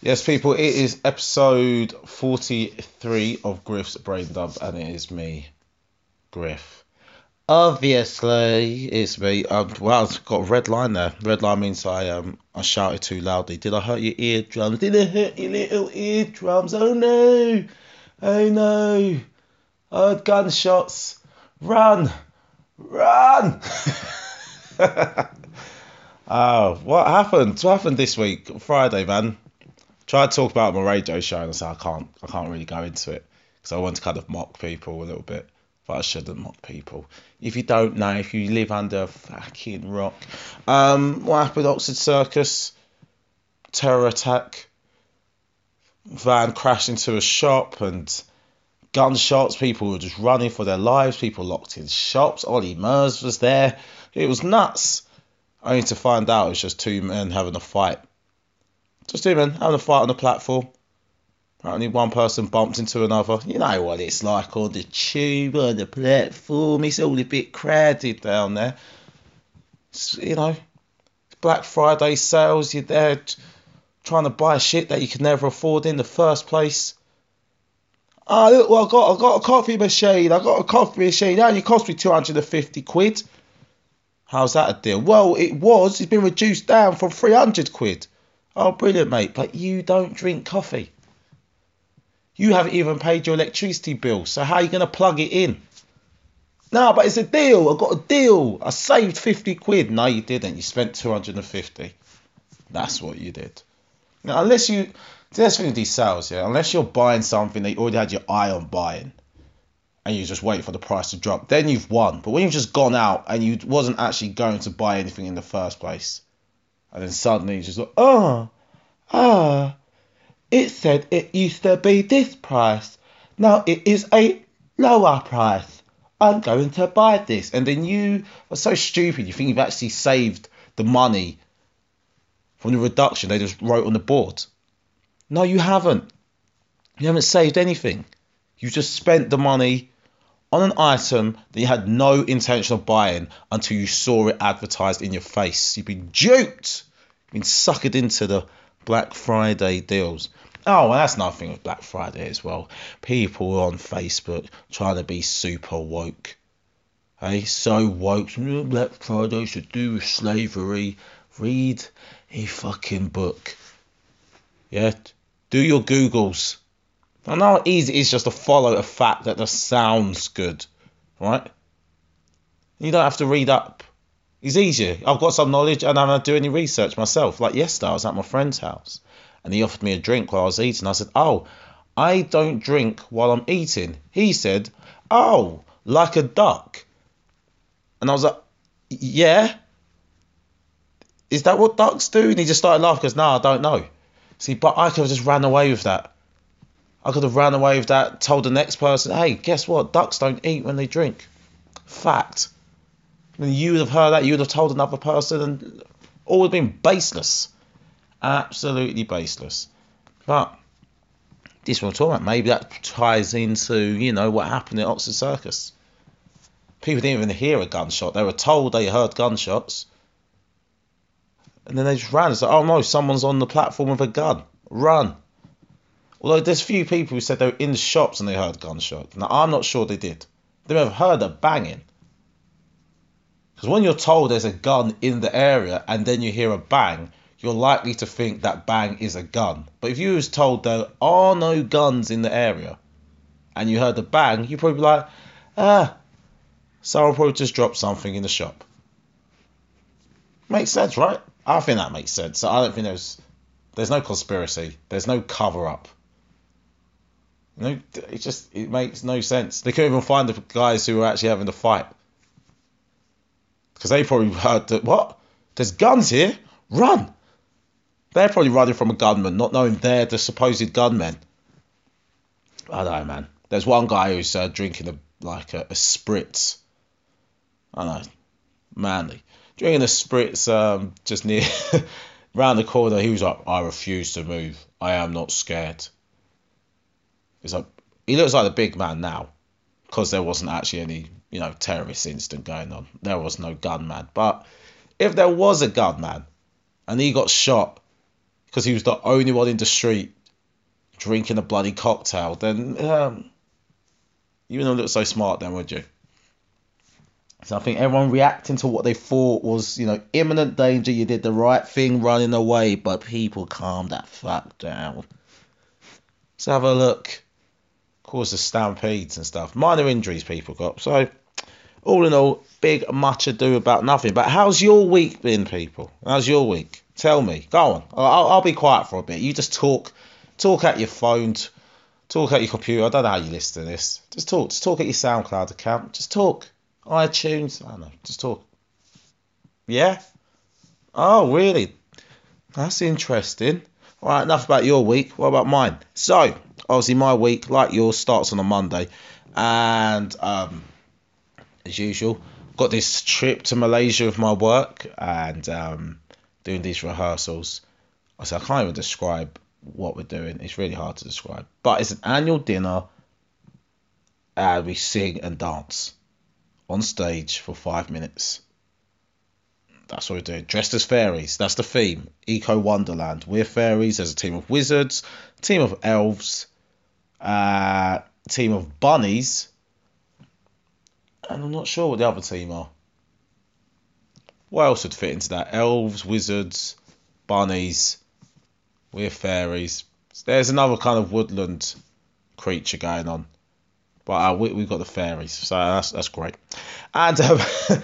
Yes, people, it is episode 43 of Griff's Brain Dump, and it is me, Griff. Obviously, it's me. Um, well, I've got a red line there. Red line means I um I shouted too loudly. Did I hurt your eardrums? Did I hurt your little eardrums? Oh no! Oh no! Heard gunshots. Run! Run! oh, what happened? What happened this week? Friday, man tried to talk about my radio show and I said I can't I can't really go into it because I want to kind of mock people a little bit but I shouldn't mock people. If you don't know if you live under a fucking rock um what happened Oxford Circus? Terror attack. Van crashed into a shop and gunshots. People were just running for their lives. People locked in shops. Ollie Murs was there. It was nuts. Only to find out it was just two men having a fight just men having a fight on the platform. Apparently, one person bumped into another. You know what it's like on the tube, on the platform. It's all a bit crowded down there. It's, you know, Black Friday sales. You're there trying to buy shit that you can never afford in the first place. Oh, look, well, I got, I got a coffee machine. I got a coffee machine. It only cost me 250 quid. How's that a deal? Well, it was. It's been reduced down from 300 quid. Oh, brilliant, mate. But you don't drink coffee. You haven't even paid your electricity bill. So how are you going to plug it in? No, but it's a deal. I got a deal. I saved 50 quid. No, you didn't. You spent 250. That's what you did. Now, unless you, that's thing with these sales, yeah. Unless you're buying something that you already had your eye on buying, and you just wait for the price to drop, then you've won. But when you've just gone out and you wasn't actually going to buy anything in the first place, and then suddenly you just like, oh, ah, it said it used to be this price. Now it is a lower price. I'm going to buy this. And then you are so stupid, you think you've actually saved the money from the reduction they just wrote on the board. No, you haven't. You haven't saved anything. You just spent the money on an item that you had no intention of buying until you saw it advertised in your face. You've been duped. You've been suckered into the Black Friday deals. Oh, well, that's nothing with Black Friday as well. People on Facebook trying to be super woke. Hey, so woke. Black Friday should do with slavery. Read a fucking book. Yeah, do your Googles. Know how easy it is just to follow a fact that just sounds good, right? You don't have to read up. It's easier. I've got some knowledge and I don't do any research myself. Like yesterday, I was at my friend's house and he offered me a drink while I was eating. I said, Oh, I don't drink while I'm eating. He said, Oh, like a duck. And I was like, Yeah. Is that what ducks do? And he just started laughing because, No, I don't know. See, but I could have just ran away with that. I could have ran away with that, told the next person, hey, guess what? Ducks don't eat when they drink. Fact. And you would have heard that, you would have told another person, and all would have been baseless. Absolutely baseless. But this one I'm talking about, maybe that ties into, you know, what happened at Oxford Circus. People didn't even hear a gunshot. They were told they heard gunshots. And then they just ran. It's like, oh no, someone's on the platform with a gun. Run. Although there's few people who said they were in shops and they heard gunshots. Now I'm not sure they did. They may have heard a banging. Because when you're told there's a gun in the area and then you hear a bang, you're likely to think that bang is a gun. But if you was told there are no guns in the area and you heard the bang, you'd probably be like, ah, someone probably just dropped something in the shop. Makes sense, right? I think that makes sense. So I don't think there's there's no conspiracy. There's no cover up. No, it just it makes no sense. They couldn't even find the guys who were actually having the fight because they probably heard that what there's guns here, run. They're probably running from a gunman, not knowing they're the supposed gunmen. I don't know, man. There's one guy who's uh, drinking a like a, a spritz. I know, manly drinking a spritz um, just near round the corner. He was like, "I refuse to move. I am not scared." He's like, he looks like a big man now, because there wasn't actually any you know terrorist incident going on. There was no gunman, but if there was a gunman and he got shot because he was the only one in the street drinking a bloody cocktail, then um, you wouldn't look so smart then, would you? So I think everyone reacting to what they thought was, you know, imminent danger. You did the right thing running away, but people calm that fuck down. Let's have a look. Cause the stampedes and stuff. Minor injuries people got. So all in all, big much ado about nothing. But how's your week been, people? How's your week? Tell me. Go on. I'll, I'll be quiet for a bit. You just talk, talk at your phone, talk at your computer. I don't know how you listen to this. Just talk. Just talk at your SoundCloud account. Just talk. iTunes. I don't know. Just talk. Yeah. Oh, really? That's interesting. All right, enough about your week. What about mine? So, obviously, my week, like yours, starts on a Monday, and um, as usual, got this trip to Malaysia with my work, and um, doing these rehearsals. I said I can't even describe what we're doing. It's really hard to describe. But it's an annual dinner and we sing and dance on stage for five minutes. That's what we're doing. Dressed as fairies. That's the theme. Eco Wonderland. We're fairies. There's a team of wizards, team of elves, uh, team of bunnies, and I'm not sure what the other team are. What else would fit into that? Elves, wizards, bunnies, we're fairies. There's another kind of woodland creature going on. But uh, we, we've got the fairies, so that's, that's great. And um,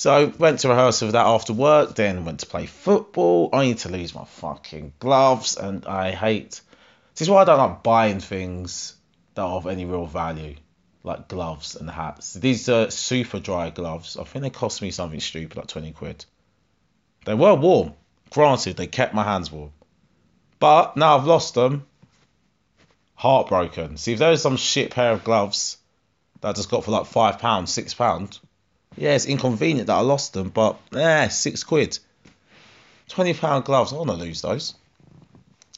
so I went to rehearsal for that after work, then went to play football. I need to lose my fucking gloves, and I hate. This is why I don't like buying things that are of any real value like gloves and hats. These are Superdry gloves. I think they cost me something stupid, like 20 quid. They were warm. Granted, they kept my hands warm. But now I've lost them. Heartbroken. See, if there was some shit pair of gloves that I just got for like £5, £6, yeah, it's inconvenient that I lost them, but yeah, six quid. £20 gloves, I want to lose those.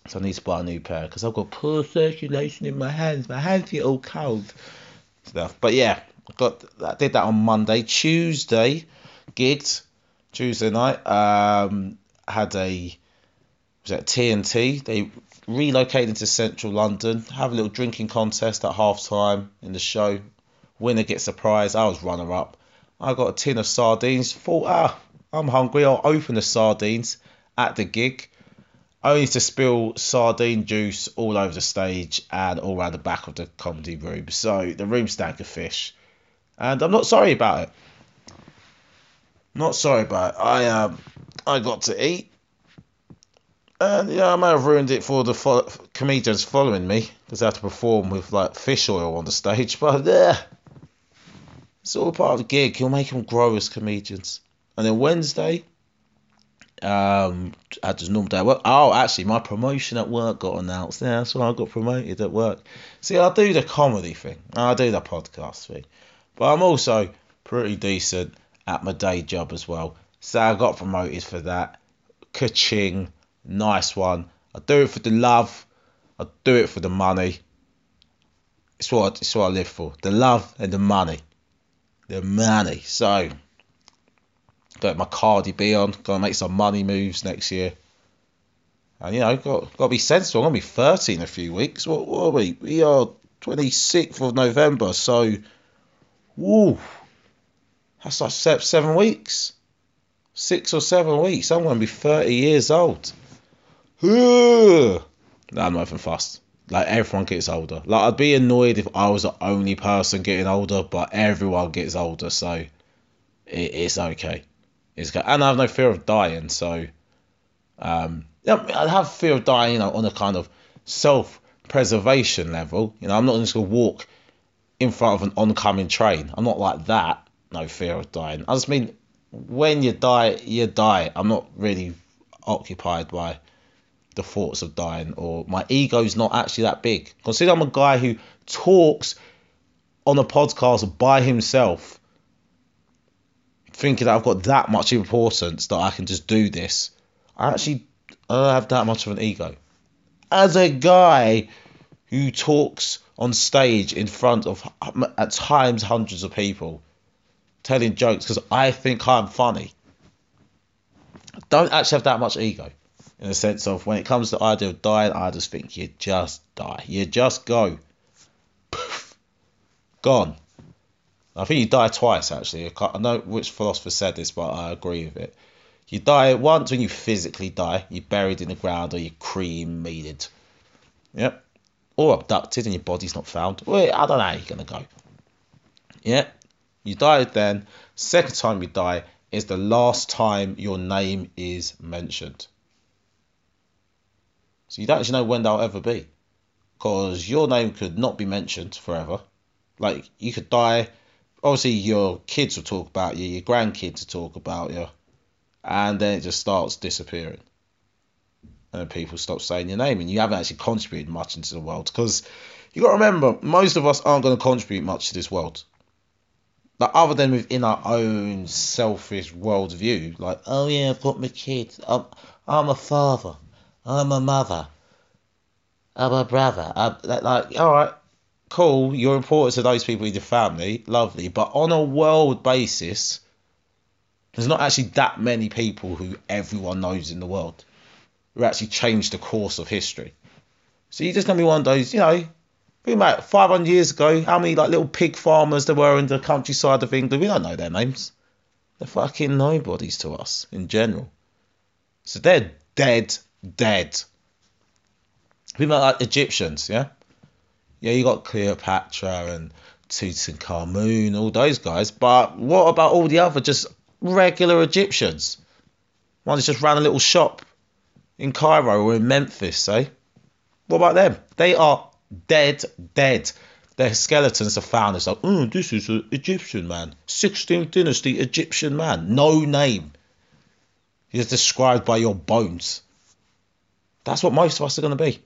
So I need to buy a new pair because I've got poor circulation in my hands. My hands get all cold stuff. But yeah, got I did that on Monday. Tuesday, gigged Tuesday night. Um, had a was at TNT. They relocated to central London. Have a little drinking contest at half time in the show. Winner gets a prize. I was runner up. I got a tin of sardines. Thought, ah, I'm hungry. I'll open the sardines at the gig I only to spill sardine juice all over the stage and all around the back of the comedy room. So the room stank of fish, and I'm not sorry about it. Not sorry about it. I um I got to eat, and yeah, I may have ruined it for the fo- comedians following me because I had to perform with like fish oil on the stage. But yeah, it's all part of the gig. You'll make them grow as comedians. And then Wednesday, um, I just normal day at work. Oh, actually, my promotion at work got announced. Yeah, that's why I got promoted at work. See, I do the comedy thing, I do the podcast thing, but I'm also pretty decent at my day job as well. So I got promoted for that. Ka-ching, nice one. I do it for the love. I do it for the money. It's what it's what I live for. The love and the money. The money. So got my Cardi B on, got to make some money moves next year. And you know, got got to be sensible. I'm gonna be 30 in a few weeks. What, what are we? We are 26th of November, so, woo, that's like seven weeks, six or seven weeks. I'm gonna be 30 years old. no, I'm not even fussed. Like everyone gets older. Like I'd be annoyed if I was the only person getting older, but everyone gets older, so it, it's okay is and I have no fear of dying. So, um, yeah, I have fear of dying, you know, on a kind of self-preservation level. You know, I'm not just gonna walk in front of an oncoming train. I'm not like that. No fear of dying. I just mean when you die, you die. I'm not really occupied by the thoughts of dying, or my ego's not actually that big. Consider I'm a guy who talks on a podcast by himself thinking that I've got that much importance that I can just do this. I actually don't have that much of an ego. As a guy who talks on stage in front of at times hundreds of people, telling jokes because I think I'm funny. Don't actually have that much ego. In the sense of when it comes to the idea of dying, I just think you just die. You just go. Poof. Gone. I think you die twice actually. I, I know which philosopher said this, but I agree with it. You die once when you physically die, you're buried in the ground or you're cremated. Yep. Or abducted and your body's not found. Well, I don't know how you're gonna go. Yeah. You die then. Second time you die is the last time your name is mentioned. So you don't actually know when they'll ever be. Because your name could not be mentioned forever. Like you could die obviously your kids will talk about you, your grandkids will talk about you, and then it just starts disappearing. And people stop saying your name, and you haven't actually contributed much into the world. Because you got to remember, most of us aren't going to contribute much to this world. Like other than within our own selfish worldview, like oh yeah, I've got my kids, I'm I'm a father, I'm a mother, I'm a brother. Uh, I'm, like all right, cool, you're important to those people in your family, lovely, but on a world basis, there's not actually that many people who everyone knows in the world who actually changed the course of history. So you're just gonna be one of those, you know, think about 500 years ago, how many like little pig farmers there were in the countryside of England? We don't know their names. They're fucking nobodies to us in general. So they're dead, dead. People like Egyptians, yeah yeah, you got Cleopatra and Tutankhamun, all those guys. But what about all the other just regular Egyptians? One that just ran a little shop in Cairo or in Memphis, eh? What about them? They are dead, dead. Their skeletons are found. It's like, oh, this is an Egyptian man. 16th dynasty Egyptian man. No name. He's described by your bones. That's what most of us are going to be.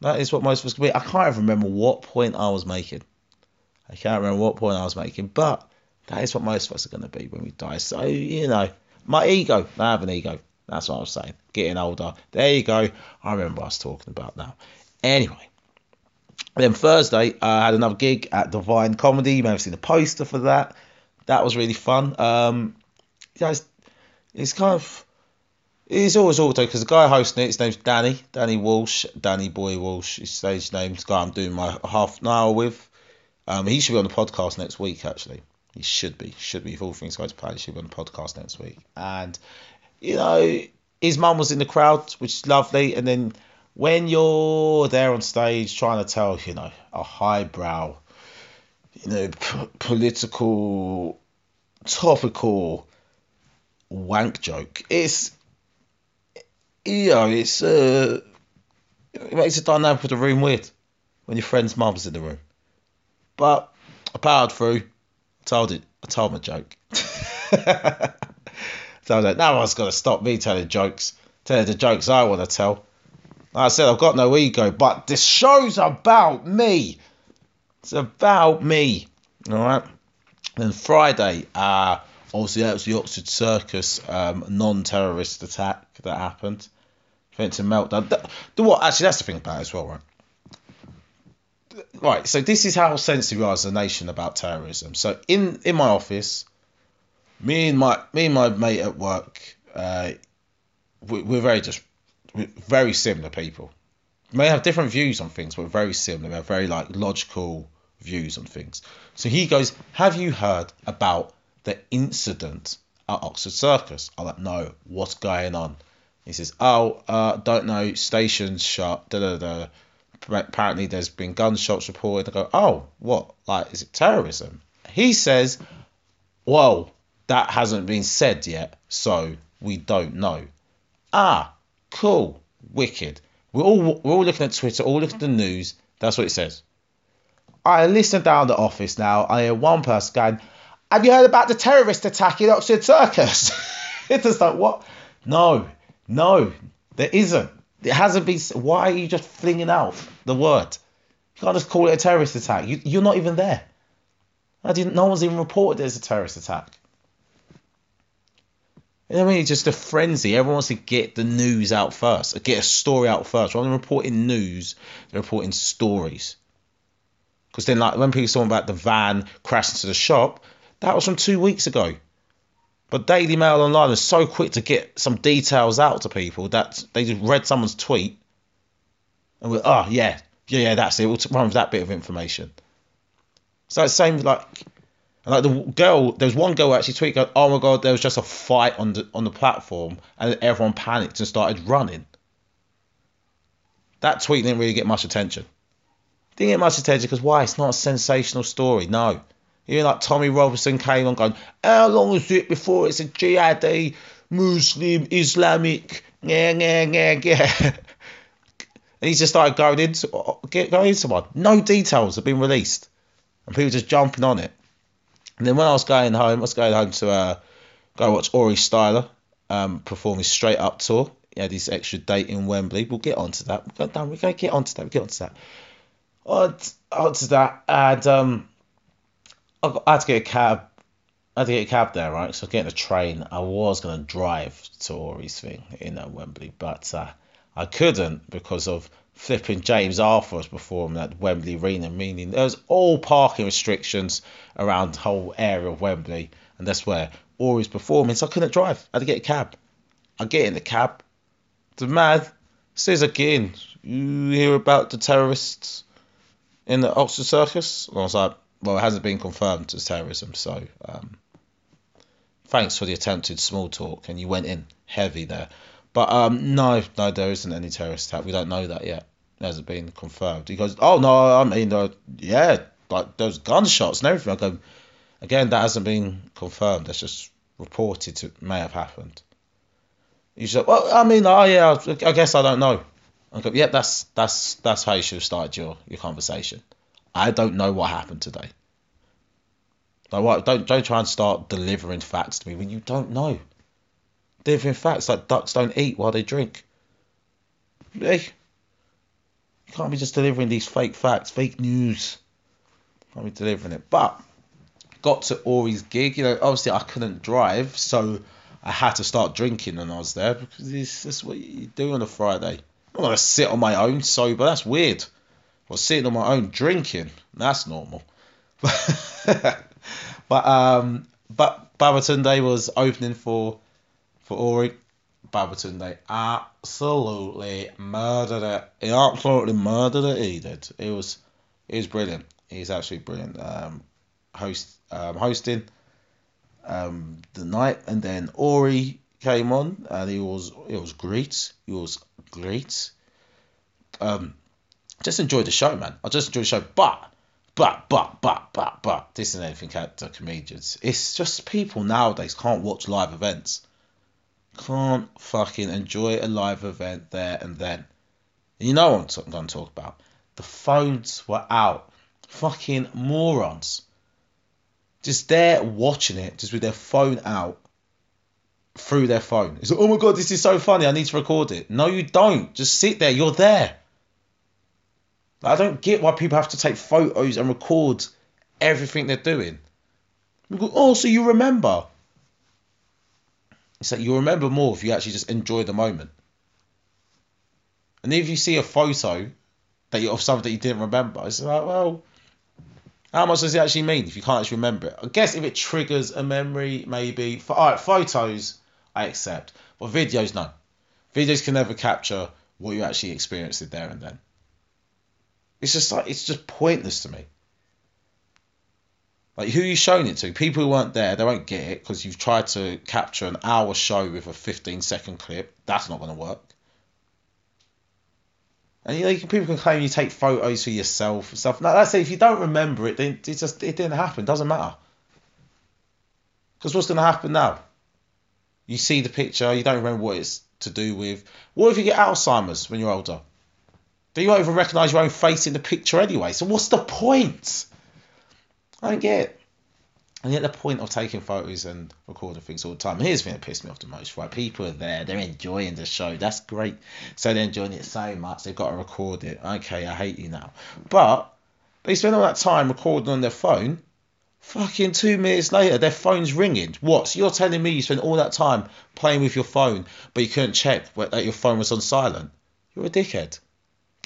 That is what most of us could be. I can't even remember what point I was making. I can't remember what point I was making, but that is what most of us are going to be when we die. So, you know, my ego, I have an ego. That's what I was saying. Getting older. There you go. I remember I was talking about now. Anyway, then Thursday, I had another gig at Divine Comedy. You may have seen the poster for that. That was really fun. Um, yeah, it's, it's kind of He's always auto because the guy hosting it, his name's Danny, Danny Walsh, Danny Boy Walsh, his stage name's The guy I'm doing my half an hour with. Um, he should be on the podcast next week, actually. He should be, should be. If all things go to plan, he should be on the podcast next week. And, you know, his mum was in the crowd, which is lovely. And then when you're there on stage trying to tell, you know, a highbrow, you know, p- political, topical wank joke, it's you know, it's uh, it makes the dynamic of the room weird when your friend's mum's in the room. But I powered through. I told it. I told my joke. so I was like, no one's to stop me telling jokes, telling the jokes I want to tell. Like I said, I've got no ego, but this show's about me. It's about me. All right. Then Friday, uh, obviously that was the Oxford Circus um, non-terrorist attack that happened. A meltdown. The, what? Actually, that's the thing about it as well, right? Right. So this is how sensitive we are as a nation about terrorism. So in in my office, me and my me and my mate at work, uh, we, we're very just we're very similar people. May have different views on things, but very similar. We have very like logical views on things. So he goes, "Have you heard about the incident at Oxford Circus?" I'm like, "No. What's going on?" He says, "Oh, uh, don't know. Stations shut. Da da da. Apparently, there's been gunshots reported." I go, "Oh, what? Like, is it terrorism?" He says, "Well, that hasn't been said yet, so we don't know." Ah, cool, wicked. We're all we're all looking at Twitter, all looking at the news. That's what it says. I listen down the office now. I hear one person going, "Have you heard about the terrorist attack in Oxford Circus?" it's just like what? No, no, there isn't. It hasn't been. Why are you just flinging out the word? You can't just call it a terrorist attack. You, you're not even there. I didn't. No one's even reported there's a terrorist attack. I mean? It's just a frenzy. Everyone wants to get the news out first, get a story out first. Rather than reporting news, they're reporting stories. Because then, like when people talking about the van crashing into the shop, that was from two weeks ago. But Daily Mail Online is so quick to get some details out to people that they just read someone's tweet and we oh ah, yeah, yeah, yeah, that's it. We'll run with that bit of information. So it's same like like the girl, there was one girl actually tweeted, "Oh my god, there was just a fight on the on the platform, and everyone panicked and started running." That tweet didn't really get much attention. Didn't get much attention because why? It's not a sensational story. No, you know, like Tommy Robinson came on going, "How long is it before it's a jihadi Muslim Islamic?" Yeah, yeah, yeah, yeah. and he just started going into going into one. No details have been released, and people just jumping on it. And then when I was going home, I was going home to uh, go watch Ori Styler um, perform his Straight Up tour. He had his extra date in Wembley. We'll get onto that. We'll go down. We're going to get onto that. We'll get onto that. On, onto that. And um, I, had to get a cab. I had to get a cab there, right? So getting a train. I was going to drive to Ori's thing in uh, Wembley, but uh, I couldn't because of flipping James Arthur was performing at Wembley Arena, meaning there was all parking restrictions around the whole area of Wembley, and that's where Ori's performing. So I couldn't drive. I had to get a cab. I get in the cab. The mad says again, you hear about the terrorists in the Oxford Circus? And I was like, well, it hasn't been confirmed as terrorism, so um, thanks for the attempted small talk, and you went in heavy there. But um, no, no, there isn't any terrorist attack. We don't know that yet. It hasn't been confirmed. He goes, oh no, I mean, uh, yeah, like those gunshots and everything. I go, again, that hasn't been confirmed. That's just reported to may have happened. He said, well, I mean, oh yeah, I guess I don't know. I go, yeah, that's that's that's how you should have started your your conversation. I don't know what happened today. Like, what? Don't don't try and start delivering facts to me when you don't know delivering facts like ducks don't eat while they drink. Hey, you can't be just delivering these fake facts, fake news. Can't be delivering it. But got to Ori's gig, you know, obviously I couldn't drive, so I had to start drinking when I was there because this is what you do on a Friday. I'm gonna sit on my own sober. That's weird. Well, sitting on my own drinking, that's normal. but um, but Babatunde was opening for for Ori Babatunde absolutely murdered it. He absolutely murdered it. He did. It was it was brilliant. He's absolutely brilliant. Um, host um, hosting um, the night, and then Ori came on, and he was it was great. He was great. Um, just enjoy the show, man. I just enjoy the show, but. But, but, but, but, but, this isn't anything to comedians. It's just people nowadays can't watch live events can't fucking enjoy a live event there and then. You know what I'm going to talk about. The phones were out. Fucking morons. Just there watching it, just with their phone out through their phone. It's like, oh my god, this is so funny. I need to record it. No, you don't. Just sit there. You're there. I don't get why people have to take photos and record everything they're doing. oh, so you remember? It's like you remember more if you actually just enjoy the moment. And if you see a photo that you of something that you didn't remember, it's like, well, how much does it actually mean if you can't actually remember it? I guess if it triggers a memory, maybe. For all right, photos, I accept, but videos, no. Videos can never capture what you actually experienced there and then. It's just like it's just pointless to me. Like, who are you showing it to? People who weren't there, they won't get it because you've tried to capture an hour show with a 15 second clip. That's not going to work. And you know, people can claim you take photos for yourself and stuff. Now, that's it. If you don't remember it, then it just it didn't happen. It doesn't matter. Because what's going to happen now? You see the picture, you don't remember what it's to do with. What if you get Alzheimer's when you're older? Then you won't even recognise your own face in the picture anyway. So what's the point? I don't get it. And yet the point of taking photos and recording things all the time. Here's the thing that pissed me off the most, right? People are there, they're enjoying the show. That's great. So they're enjoying it so much, they've got to record it. Okay, I hate you now. But they spend all that time recording on their phone. Fucking two minutes later, their phone's ringing. What? So you're telling me you spent all that time playing with your phone, but you couldn't check that your phone was on silent? You're a dickhead.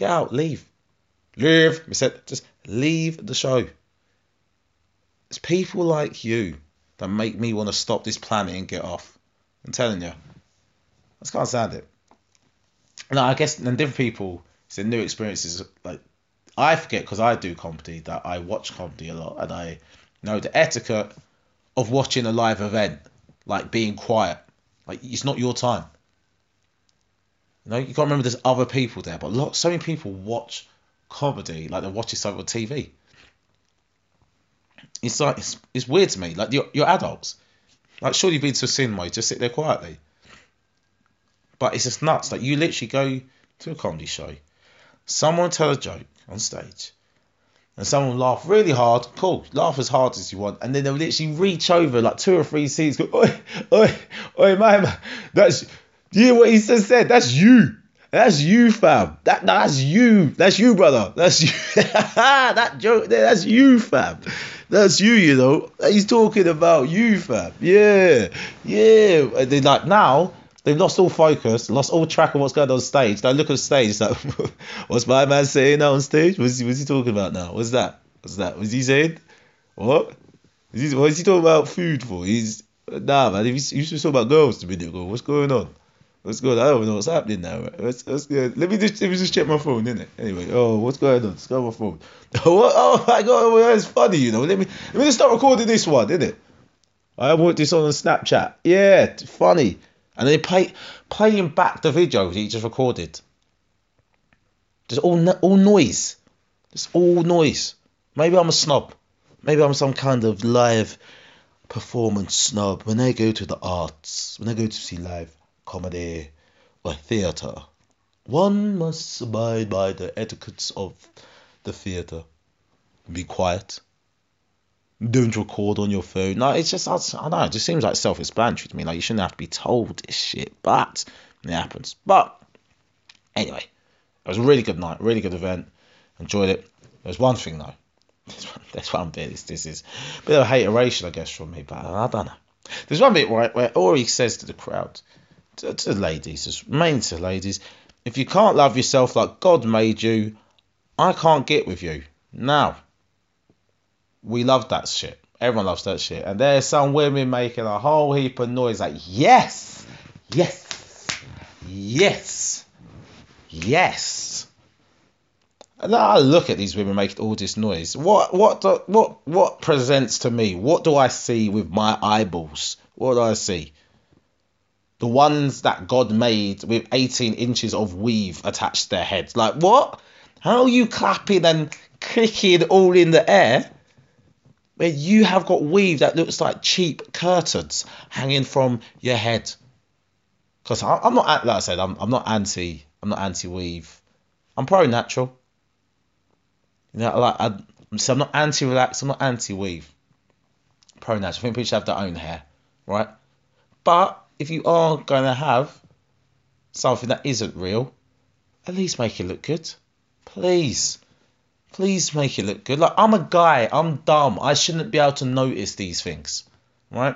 Get out, leave. Leave. I said, just leave the show. It's people like you that make me want to stop this planet and get off. I'm telling you. I just can't stand it. No, I guess and different people, it's a new experiences. Like I forget because I do comedy that I watch comedy a lot and I know the etiquette of watching a live event, like being quiet. Like it's not your time. You know, you got to remember there's other people there, but lot, so many people watch comedy like they're watching something on TV. It's like it's, it's weird to me. Like you're, you're adults. Like sure you've been to a cinema, you just sit there quietly. But it's just nuts. Like you literally go to a comedy show, someone tell a joke on stage, and someone laugh really hard. Cool, laugh as hard as you want, and then they'll literally reach over like two or three seats. Go, oi, oi, oi, man, that's you hear what he just said? That's you. That's you, fam. That that's you. That's you, brother. That's you. that joke there. That's you, fam. That's you. You know. He's talking about you, fam. Yeah, yeah. And then like now they've lost all focus, lost all track of what's going on stage. They look at stage. Like, what's my man saying now on stage? What's he, what's he talking about now? What's that? What's that? What's he saying? What? Is he, what is he talking about food for? He's nah, man. He's, he's just talking about girls a minute ago. What's going on? What's good? I don't know what's happening now. What's, what's good? Let me just let me just check my phone, innit? Anyway, oh, what's going on? Let's go on my phone. Oh, what? Oh my god, well, that's funny, you know. Let me let me just start recording this one, innit? I want this on Snapchat. Yeah, funny. And then play playing back the video he just recorded. Just all all noise. Just all noise. Maybe I'm a snob. Maybe I'm some kind of live performance snob. When I go to the arts, when I go to see live comedy, or theatre. One must abide by the etiquettes of the theatre. Be quiet. Don't record on your phone. No, it's just, I don't know, it just seems like self explanatory to me. Like, you shouldn't have to be told this shit, but it happens. But, anyway, it was a really good night, really good event. Enjoyed it. There's one thing, though. That's one bit. This, this is a bit of hateration, I guess, from me, but I don't know. There's one bit right where Ori says to the crowd, to, to ladies, mainly to ladies, if you can't love yourself like God made you, I can't get with you. Now, we love that shit. Everyone loves that shit. And there's some women making a whole heap of noise like, yes, yes, yes, yes. And I look at these women making all this noise. What what do, what what presents to me? What do I see with my eyeballs? What do I see? The ones that God made with 18 inches of weave attached to their heads. Like, what? How are you clapping and kicking all in the air where you have got weave that looks like cheap curtains hanging from your head? Because I'm not, like I said, I'm, I'm not anti, I'm not anti weave. I'm pro natural. You know, like I, so I'm not anti relax. I'm not anti weave. Pro natural. I think people should have their own hair, right? But if you are going to have something that isn't real, at least make it look good. Please. Please make it look good. Like, I'm a guy. I'm dumb. I shouldn't be able to notice these things. Right?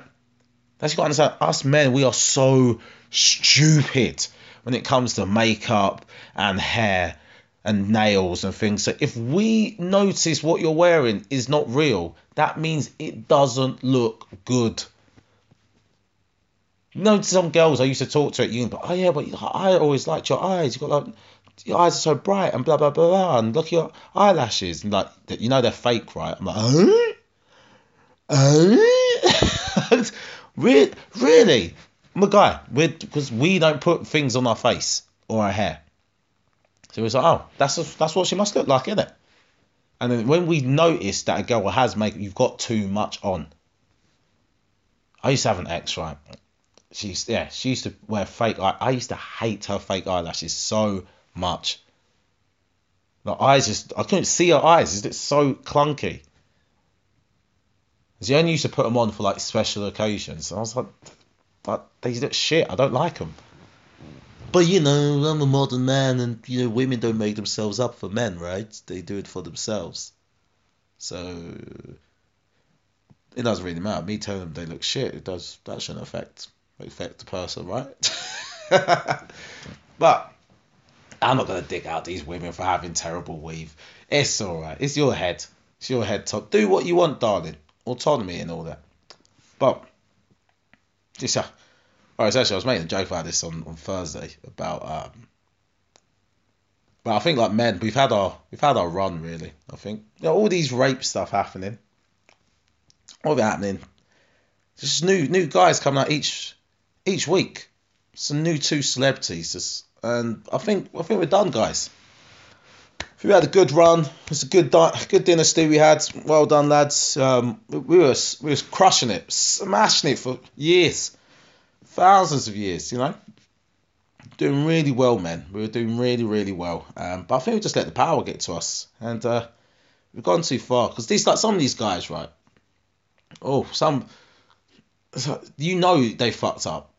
That's you got to understand. Us men, we are so stupid when it comes to makeup and hair and nails and things. So if we notice what you're wearing is not real, that means it doesn't look good. Know, some girls I used to talk to at uni, but oh yeah, but I always liked your eyes. You got like your eyes are so bright and blah blah blah blah, and look at your eyelashes and like you know they're fake, right? I'm like, oh, oh, really, really, I'm a guy. we because we don't put things on our face or our hair. So it's like, oh, that's a, that's what she must look like, isn't it? And then when we notice that a girl has makeup, you've got too much on. I used to have an ex, right? She's yeah she used to wear fake eye I used to hate her fake eyelashes so much. The eyes just I couldn't see her eyes. It's so clunky. She only used to put them on for like special occasions. I was like but they look shit. I don't like them but you know I'm a modern man and you know women don't make themselves up for men right? They do it for themselves. So it doesn't really matter. Me telling them they look shit it does that shouldn't affect affect the person, right? but I'm not gonna dig out these women for having terrible weave. It's alright. It's your head. It's your head top. Do what you want, darling. Autonomy and all that. But this, uh, well, actually, I was making a joke about this on, on Thursday about um, but I think like men, we've had our we've had our run really. I think you know, all these rape stuff happening, all of it happening. Just new new guys coming out each each week. Some new two celebrities, just, and I think I think we're done, guys. We had a good run. It's a good di- good dynasty we had. Well done, lads. Um, we were we was crushing it, smashing it for years, thousands of years. You know, doing really well, men. We were doing really really well. Um, but I think we just let the power get to us, and uh, we've gone too far. Because these like some of these guys, right? Oh, some you know they fucked up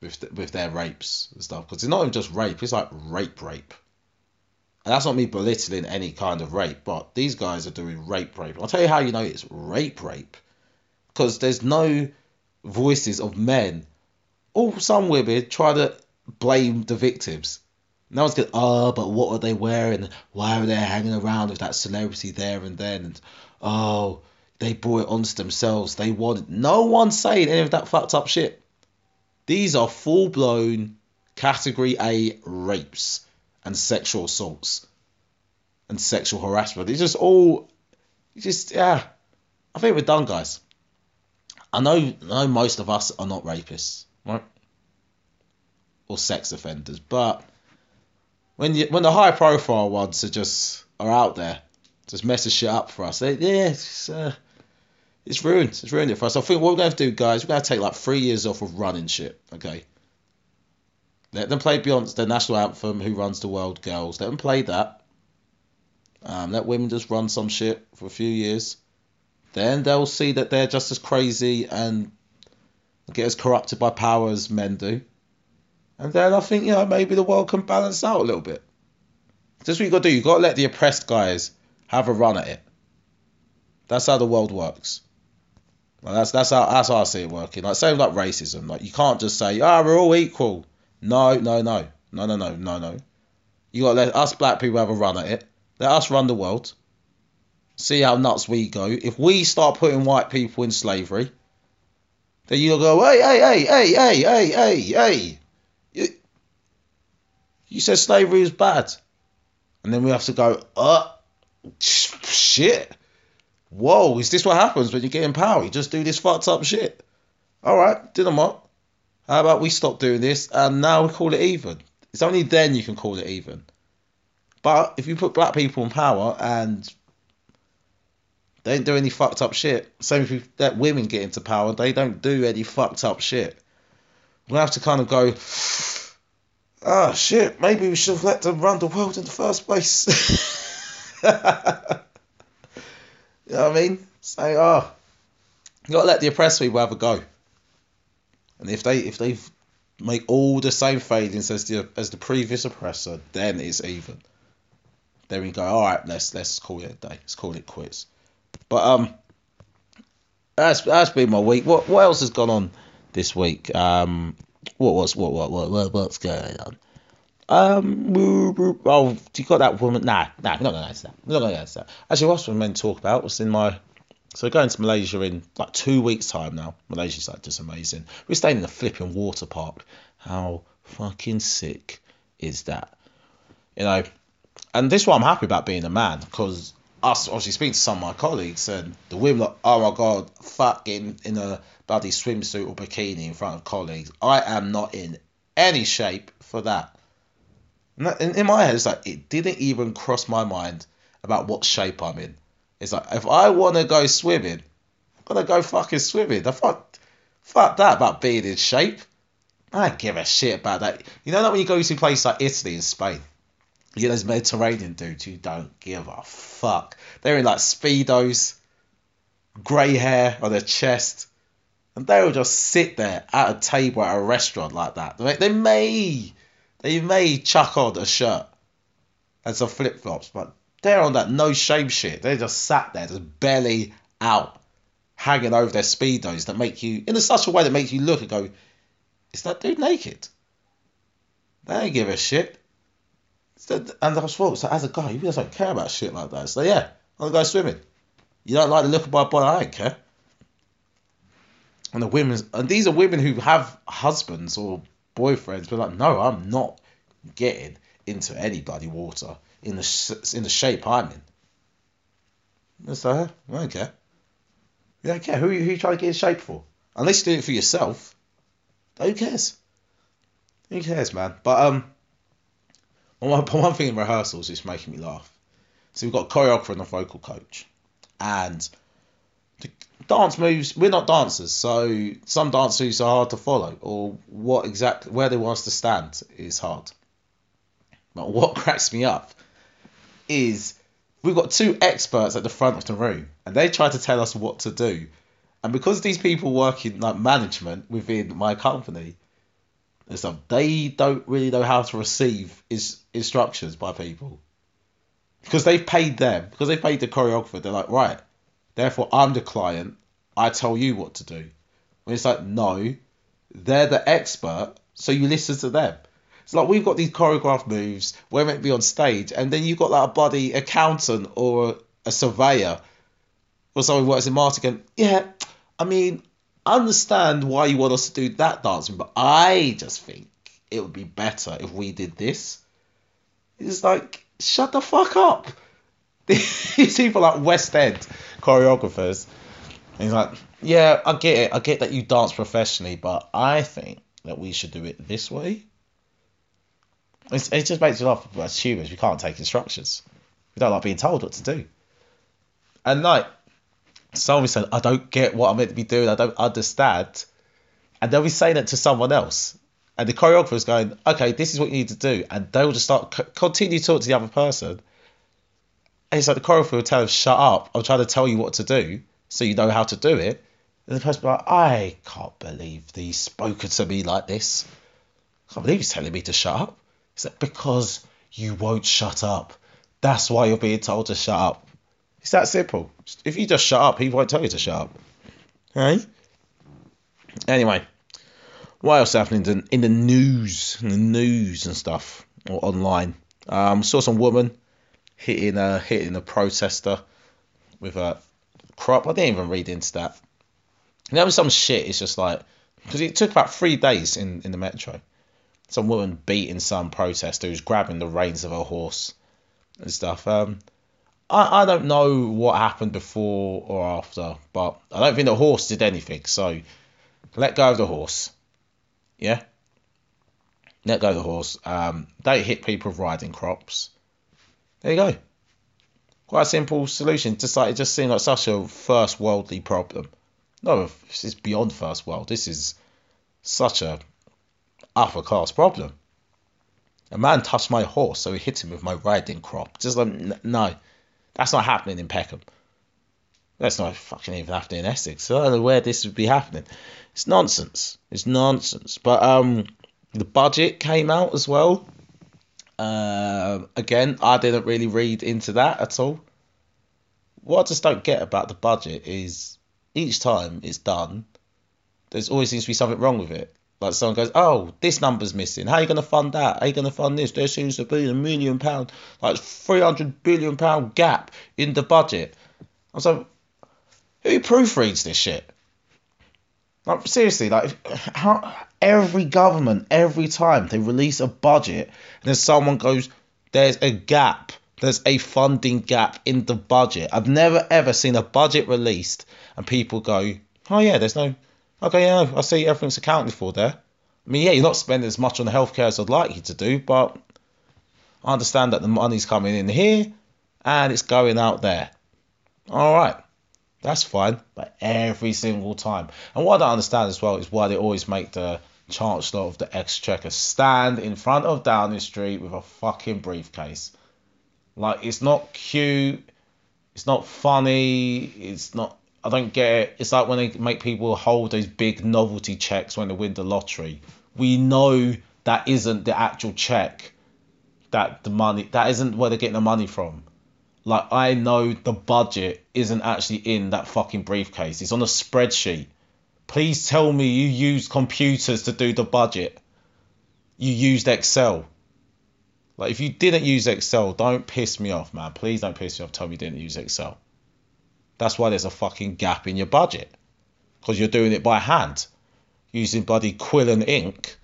with the, with their rapes and stuff. Because it's not even just rape; it's like rape, rape. And that's not me belittling any kind of rape, but these guys are doing rape, rape. I'll tell you how you know it's rape, rape. Because there's no voices of men or some women try to blame the victims. No one's going, oh, but what are they wearing? Why are they hanging around with that celebrity there and then? And oh, they brought it onto themselves. They wanted. No one's saying any of that fucked up shit. These are full blown category A rapes and sexual assaults and sexual harassment. It's just all, just yeah. I think we're done, guys. I know, I know most of us are not rapists, right? Or sex offenders, but when you when the high profile ones are just are out there, just messing shit up for us. They, yeah, uh, it's ruined. It's ruined it for us. I think what we're going to do, guys, we're going to take like three years off of running shit. Okay. Let them play Beyonce, the national anthem, Who Runs the World, Girls. Let them play that. Um, let women just run some shit for a few years. Then they'll see that they're just as crazy and get as corrupted by power as men do. And then I think, you know, maybe the world can balance out a little bit. That's what you got to do. you got to let the oppressed guys have a run at it. That's how the world works. Like that's that's how that's how I see it working. Like same like racism. Like you can't just say, ah, oh, we're all equal. No, no, no, no, no, no, no, no. You got to let us black people have a run at it. Let us run the world. See how nuts we go. If we start putting white people in slavery, then you'll go, hey, hey, hey, hey, hey, hey, hey, hey. You, you said slavery was bad. And then we have to go, uh, shit. Whoa, is this what happens when you get in power? You just do this fucked up shit. All right, didn't what? How about we stop doing this and now we call it even? It's only then you can call it even. But if you put black people in power and they don't do any fucked up shit, same if you let women get into power, they don't do any fucked up shit. We have to kind of go, ah, oh, shit, maybe we should have let them run the world in the first place. you know what I mean? Say, oh, you gotta let the oppressed people have a go. And if they if they make all the same failings as the as the previous oppressor, then it's even. Then we go, all right, let's let's call it a day. Let's call it quits. But um, that's that's been my week. What what else has gone on this week? Um, what was what what what, what what's going on? Um, oh, you got that woman? Nah, nah, we're not gonna answer that. We're not gonna answer that. Actually, what's we meant to talk about? What's in my so going to Malaysia in like two weeks' time now. Malaysia's like just amazing. We're staying in a flipping water park. How fucking sick is that? You know, and this is why I'm happy about being a man because us obviously speaking to some of my colleagues and the women like, oh my god, fucking in a bloody swimsuit or bikini in front of colleagues. I am not in any shape for that. And in, my head, it's like it didn't even cross my mind about what shape I'm in. It's like if I want to go swimming, I'm gonna go fucking swimming. The fuck, fuck that about being in shape. I don't give a shit about that. You know that when you go to places like Italy and Spain, you know those Mediterranean dudes who don't give a fuck. They're in like speedos, grey hair on their chest, and they will just sit there at a table at a restaurant like that. They may, they may chuck on a shirt and some flip flops, but they're on that no shame shit. They just sat there, just belly out, hanging over their speedos that make you in a such a way that makes you look and go, "Is that dude naked?" They don't give a shit. And I was thought, so as a guy, you just don't care about shit like that. So yeah, I'll go swimming. You don't like the look of my body, I don't care. And the women, and these are women who have husbands or boyfriends, but like, no, I'm not getting into any bloody water in the sh- in the shape I'm in. It's like, I don't care. You don't care. Who, who you trying to get in shape for? Unless you do it for yourself. Who cares? Who cares, man? But um, one, one thing in rehearsals is making me laugh. So we've got a choreographer and a vocal coach, and the dance moves. We're not dancers, so some dance moves are hard to follow, or what exactly where they want us to stand is hard. But what cracks me up is we've got two experts at the front of the room, and they try to tell us what to do. And because these people work in like management within my company and stuff, they don't really know how to receive is instructions by people. Because they've paid them, because they paid the choreographer, they're like, right, therefore I'm the client, I tell you what to do. When it's like, no, they're the expert, so you listen to them. It's like we've got these choreographed moves, we're meant to be on stage, and then you've got like a bloody accountant or a surveyor or someone who works in marketing. Yeah, I mean, I understand why you want us to do that dancing, but I just think it would be better if we did this. It's like, shut the fuck up. These people like West End choreographers. And he's like, yeah, I get it. I get that you dance professionally, but I think that we should do it this way. It's, it just makes you laugh. As humans, we can't take instructions. We don't like being told what to do. And like, someone said, I don't get what I'm meant to be doing. I don't understand. And they'll be saying it to someone else. And the choreographer is going, okay, this is what you need to do. And they'll just start, continue to talk to the other person. It's like the choreographer will tell them, shut up. I'm trying to tell you what to do so you know how to do it. And the person will be like, I can't believe he's spoken to me like this. I can't believe he's telling me to shut up. It's like, because you won't shut up. That's why you're being told to shut up. It's that simple. If you just shut up, he won't tell you to shut up. Hey? Anyway, what else happening in, in the news? In the news and stuff, or online. Um, saw some woman hitting a hitting a protester with a crop. I didn't even read into that. And there was some shit. It's just like because it took about three days in in the metro. Some woman beating some protester who's grabbing the reins of her horse and stuff. Um, I, I don't know what happened before or after, but I don't think the horse did anything. So let go of the horse. Yeah? Let go of the horse. Um, don't hit people with riding crops. There you go. Quite a simple solution. Just like it just seemed like such a first worldly problem. No, this is beyond first world. This is such a upper class problem. A man touched my horse, so he hit him with my riding crop. Just like no, that's not happening in Peckham. That's not fucking even happening in Essex. I don't know where this would be happening. It's nonsense. It's nonsense. But um, the budget came out as well. Uh, again, I didn't really read into that at all. What I just don't get about the budget is each time it's done, there's always seems to be something wrong with it. Like someone goes, oh, this number's missing. How are you going to fund that? How are you going to fund this? There seems to be a million pound, like three hundred billion pound gap in the budget. I was like, who proofreads this shit? Like seriously, like how every government every time they release a budget and then someone goes, there's a gap. There's a funding gap in the budget. I've never ever seen a budget released and people go, oh yeah, there's no Okay, yeah, I see everything's accounted for there. I mean, yeah, you're not spending as much on healthcare as I'd like you to do, but I understand that the money's coming in here and it's going out there. All right, that's fine, but every single time. And what I don't understand as well is why they always make the Chancellor of the Exchequer stand in front of Downing Street with a fucking briefcase. Like, it's not cute, it's not funny, it's not I don't get it. It's like when they make people hold those big novelty checks when they win the lottery. We know that isn't the actual check. That the money that isn't where they're getting the money from. Like I know the budget isn't actually in that fucking briefcase. It's on a spreadsheet. Please tell me you used computers to do the budget. You used Excel. Like if you didn't use Excel, don't piss me off, man. Please don't piss me off. Tell me you didn't use Excel. That's why there's a fucking gap in your budget. because you're doing it by hand, using bloody quill and ink,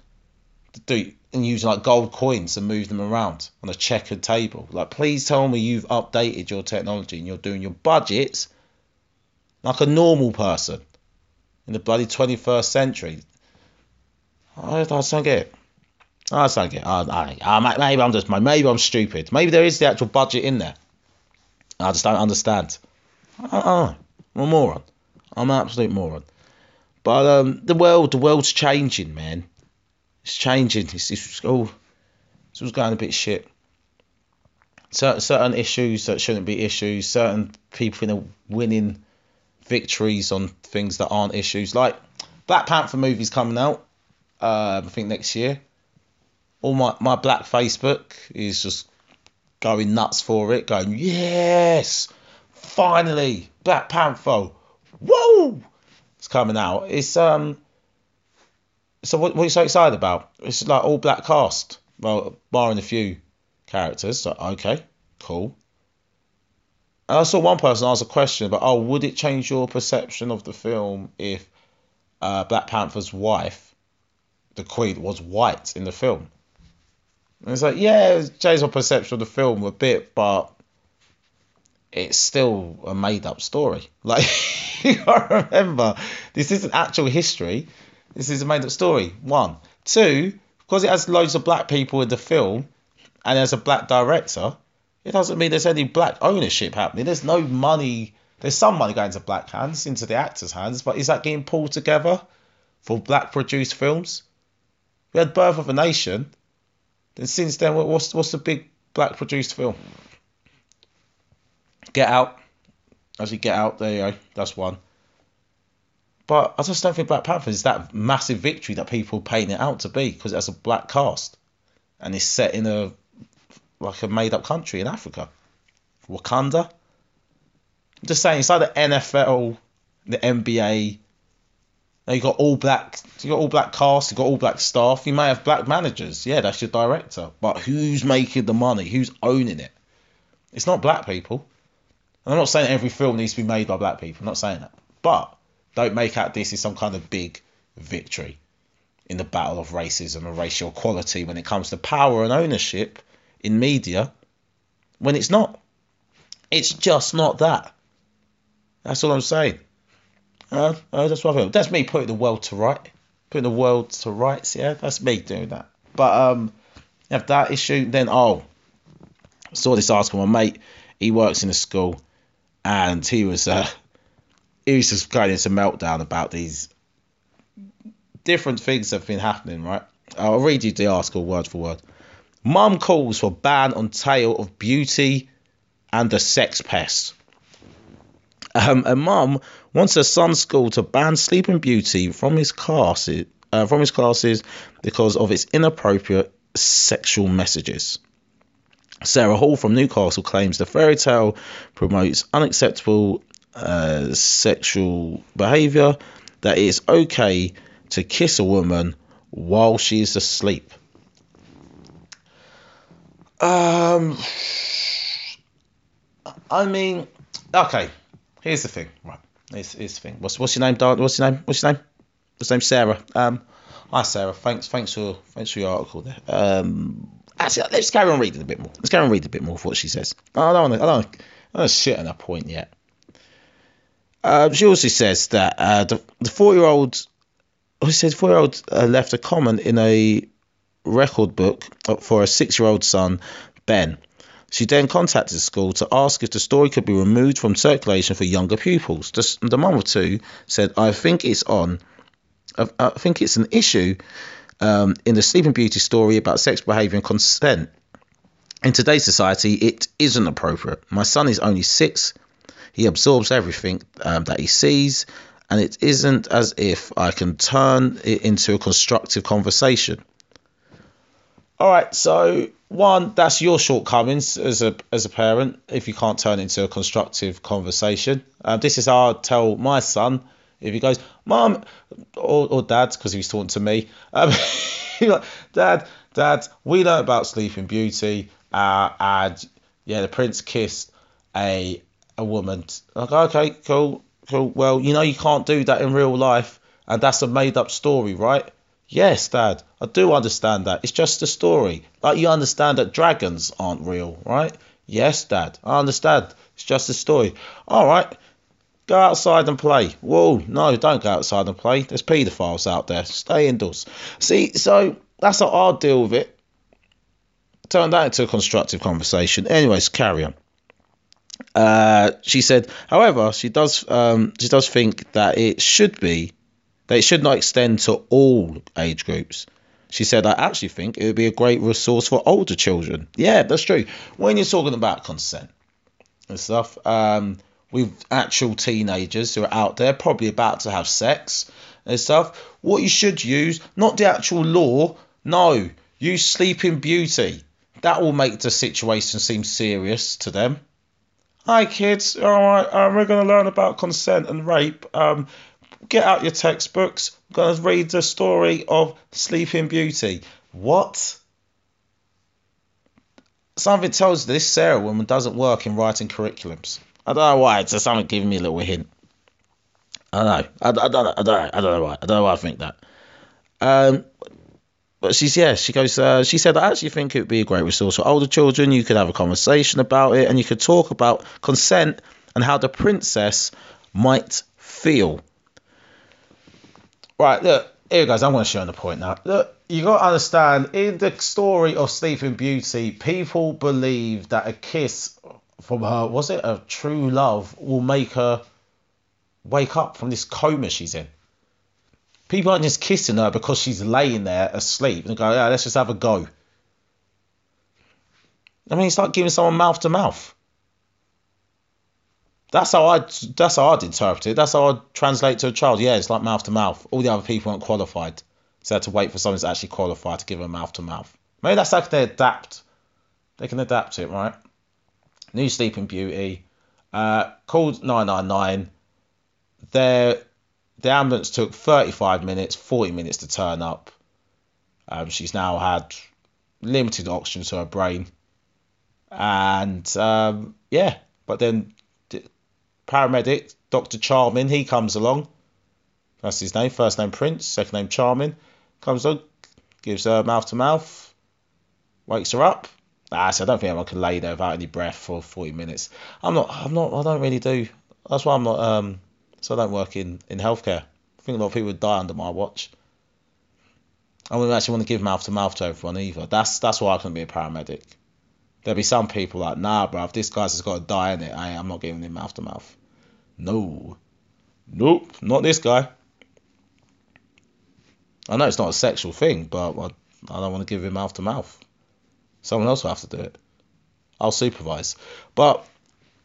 do and use like gold coins and move them around on a checkered table. Like, please tell me you've updated your technology and you're doing your budgets like a normal person in the bloody 21st century. I, I don't get it. I just don't get it. I, I, I, maybe I'm just maybe I'm stupid. Maybe there is the actual budget in there. I just don't understand. I, I I'm a moron. I'm an absolute moron. But um, the world, the world's changing, man. It's changing. It's, it's all, it's going a bit shit. Certain, certain issues that shouldn't be issues. Certain people know, winning victories on things that aren't issues. Like Black Panther movie's coming out. Uh, I think next year. All my my black Facebook is just going nuts for it, going yes, finally Black Panther. Whoa, it's coming out. It's um. So what, what are you so excited about? It's like all black cast. Well, barring a few characters. So, okay, cool. And I saw one person ask a question about, oh, would it change your perception of the film if uh, Black Panther's wife, the Queen, was white in the film? And it's like, yeah, it changed my perception of the film a bit, but it's still a made up story. Like, you gotta remember, this isn't actual history. This is a made up story. One. Two, because it has loads of black people in the film and there's a black director, it doesn't mean there's any black ownership happening. There's no money. There's some money going to black hands, into the actors' hands, but is that getting pulled together for black produced films? We had Birth of a Nation. Then since then, what's what's the big black produced film? Get Out. Actually, Get Out. There you go. That's one. But I just don't think Black Panther is that massive victory that people paint it out to be because it has a black cast and it's set in a like a made up country in Africa. Wakanda. I'm just saying, it's like the NFL, the NBA. Now you got all black, you got all black cast, you got all black staff. You may have black managers, yeah, that's your director. But who's making the money? Who's owning it? It's not black people. And I'm not saying every film needs to be made by black people. I'm not saying that. But don't make out this is some kind of big victory in the battle of racism and racial equality when it comes to power and ownership in media when it's not. It's just not that. That's all I'm saying. Uh, uh, that's what I feel. That's me putting the world to right. Putting the world to rights, yeah? That's me doing that. But um, if that issue, then, oh, I saw this article. My mate, he works in a school, and he was uh, just going into meltdown about these different things that have been happening, right? I'll read you the article word for word. Mum calls for ban on tale of beauty and the sex pest. Um, a mum wants her son's school to ban Sleeping Beauty from his classes, uh, from his classes because of its inappropriate sexual messages. Sarah Hall from Newcastle claims the fairy tale promotes unacceptable uh, sexual behaviour, that it's okay to kiss a woman while she's asleep. Um, I mean, okay. Here's the thing, right? Here's, here's the thing. What's what's your name, darling? What's your name? What's your name? What's name? Sarah. Um, hi Sarah. Thanks, thanks for thanks for your article there. Um, actually, let's carry on reading a bit more. Let's carry on reading a bit more of what she says. I don't want to. I don't. I don't shit on that point yet. Uh, she also says that uh, the the four year old, oh, she said four year old uh, left a comment in a record book for a six year old son, Ben. She then contacted the school to ask if the story could be removed from circulation for younger pupils. The, the mum of two said, I think it's on, I, I think it's an issue um, in the Sleeping Beauty story about sex behaviour and consent. In today's society, it isn't appropriate. My son is only six. He absorbs everything um, that he sees, and it isn't as if I can turn it into a constructive conversation. All right, so one, that's your shortcomings as a as a parent if you can't turn it into a constructive conversation. Um, this is how I tell my son if he goes, "Mom," or, or Dad, because he's talking to me. Um, Dad, Dad, we learned about Sleeping Beauty, uh, and yeah, the prince kissed a a woman. Like, okay, cool. Cool. Well, you know you can't do that in real life, and that's a made up story, right? Yes, Dad, I do understand that. It's just a story. Like you understand that dragons aren't real, right? Yes, Dad, I understand. It's just a story. All right, go outside and play. Whoa, no, don't go outside and play. There's paedophiles out there. Stay indoors. See, so that's how I'll deal with it. Turn that into a constructive conversation. Anyways, carry on. Uh, she said, however, she does um, she does think that it should be that it should not extend to all age groups. She said, I actually think it would be a great resource for older children. Yeah, that's true. When you're talking about consent and stuff, um, with actual teenagers who are out there, probably about to have sex and stuff, what you should use, not the actual law, no, use Sleeping Beauty. That will make the situation seem serious to them. Hi kids, all right, um, we're going to learn about consent and rape. Um, get out your textbooks. We're going to read the story of Sleeping Beauty. What? Something tells this Sarah woman doesn't work in writing curriculums. I don't know why. It's just something giving me a little hint. I don't know. I, I, don't know. I don't know. I don't know why. I don't know why I think that. Um, but she's yeah. She goes. Uh, she said, I actually think it would be a great resource for older children. You could have a conversation about it, and you could talk about consent and how the princess might feel. Right. Look. Here, guys. I'm going to show you the point now. Look. You got to understand. In the story of Sleeping Beauty, people believe that a kiss from her was it a true love will make her wake up from this coma she's in. People aren't just kissing her because she's laying there asleep and go, yeah, let's just have a go. I mean, it's like giving someone mouth to mouth. That's how I that's how I'd interpret it. That's how I'd translate to a child. Yeah, it's like mouth to mouth. All the other people aren't qualified. So I had to wait for someone that's actually qualified to give them mouth to mouth. Maybe that's how they adapt. They can adapt it, right? New Sleeping Beauty. Uh, called 999. Their the ambulance took 35 minutes, 40 minutes to turn up. Um, she's now had limited oxygen to her brain. And um, yeah, but then the paramedic, Dr. Charming, he comes along. That's his name. First name Prince, second name Charming. Comes along, gives her mouth to mouth, wakes her up. Ah, so I don't think anyone can lay there without any breath for 40 minutes. I'm not, I'm not, I don't really do. That's why I'm not, um, so I don't work in, in healthcare. I think a lot of people would die under my watch. I wouldn't actually want to give mouth to mouth to everyone either. That's that's why I couldn't be a paramedic. There'll be some people like, nah, bro, if this guy's has got to die in it, I, I'm not giving him mouth to mouth. No. Nope, not this guy. I know it's not a sexual thing, but I, I don't want to give him mouth to mouth. Someone else will have to do it. I'll supervise. But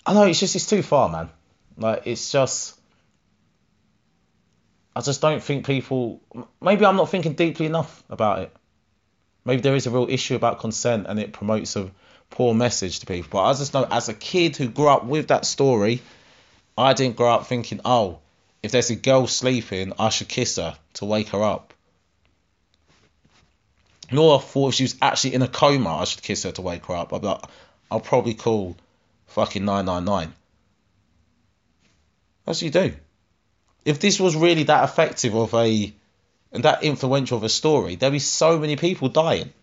I know it's just it's too far, man. Like it's just I just don't think people. Maybe I'm not thinking deeply enough about it. Maybe there is a real issue about consent and it promotes a poor message to people. But I just know as a kid who grew up with that story, I didn't grow up thinking, oh, if there's a girl sleeping, I should kiss her to wake her up. Nor I thought if she was actually in a coma, I should kiss her to wake her up. I'd like, I'll probably call fucking 999. That's what you do if this was really that effective of a and that influential of a story, there'd be so many people dying.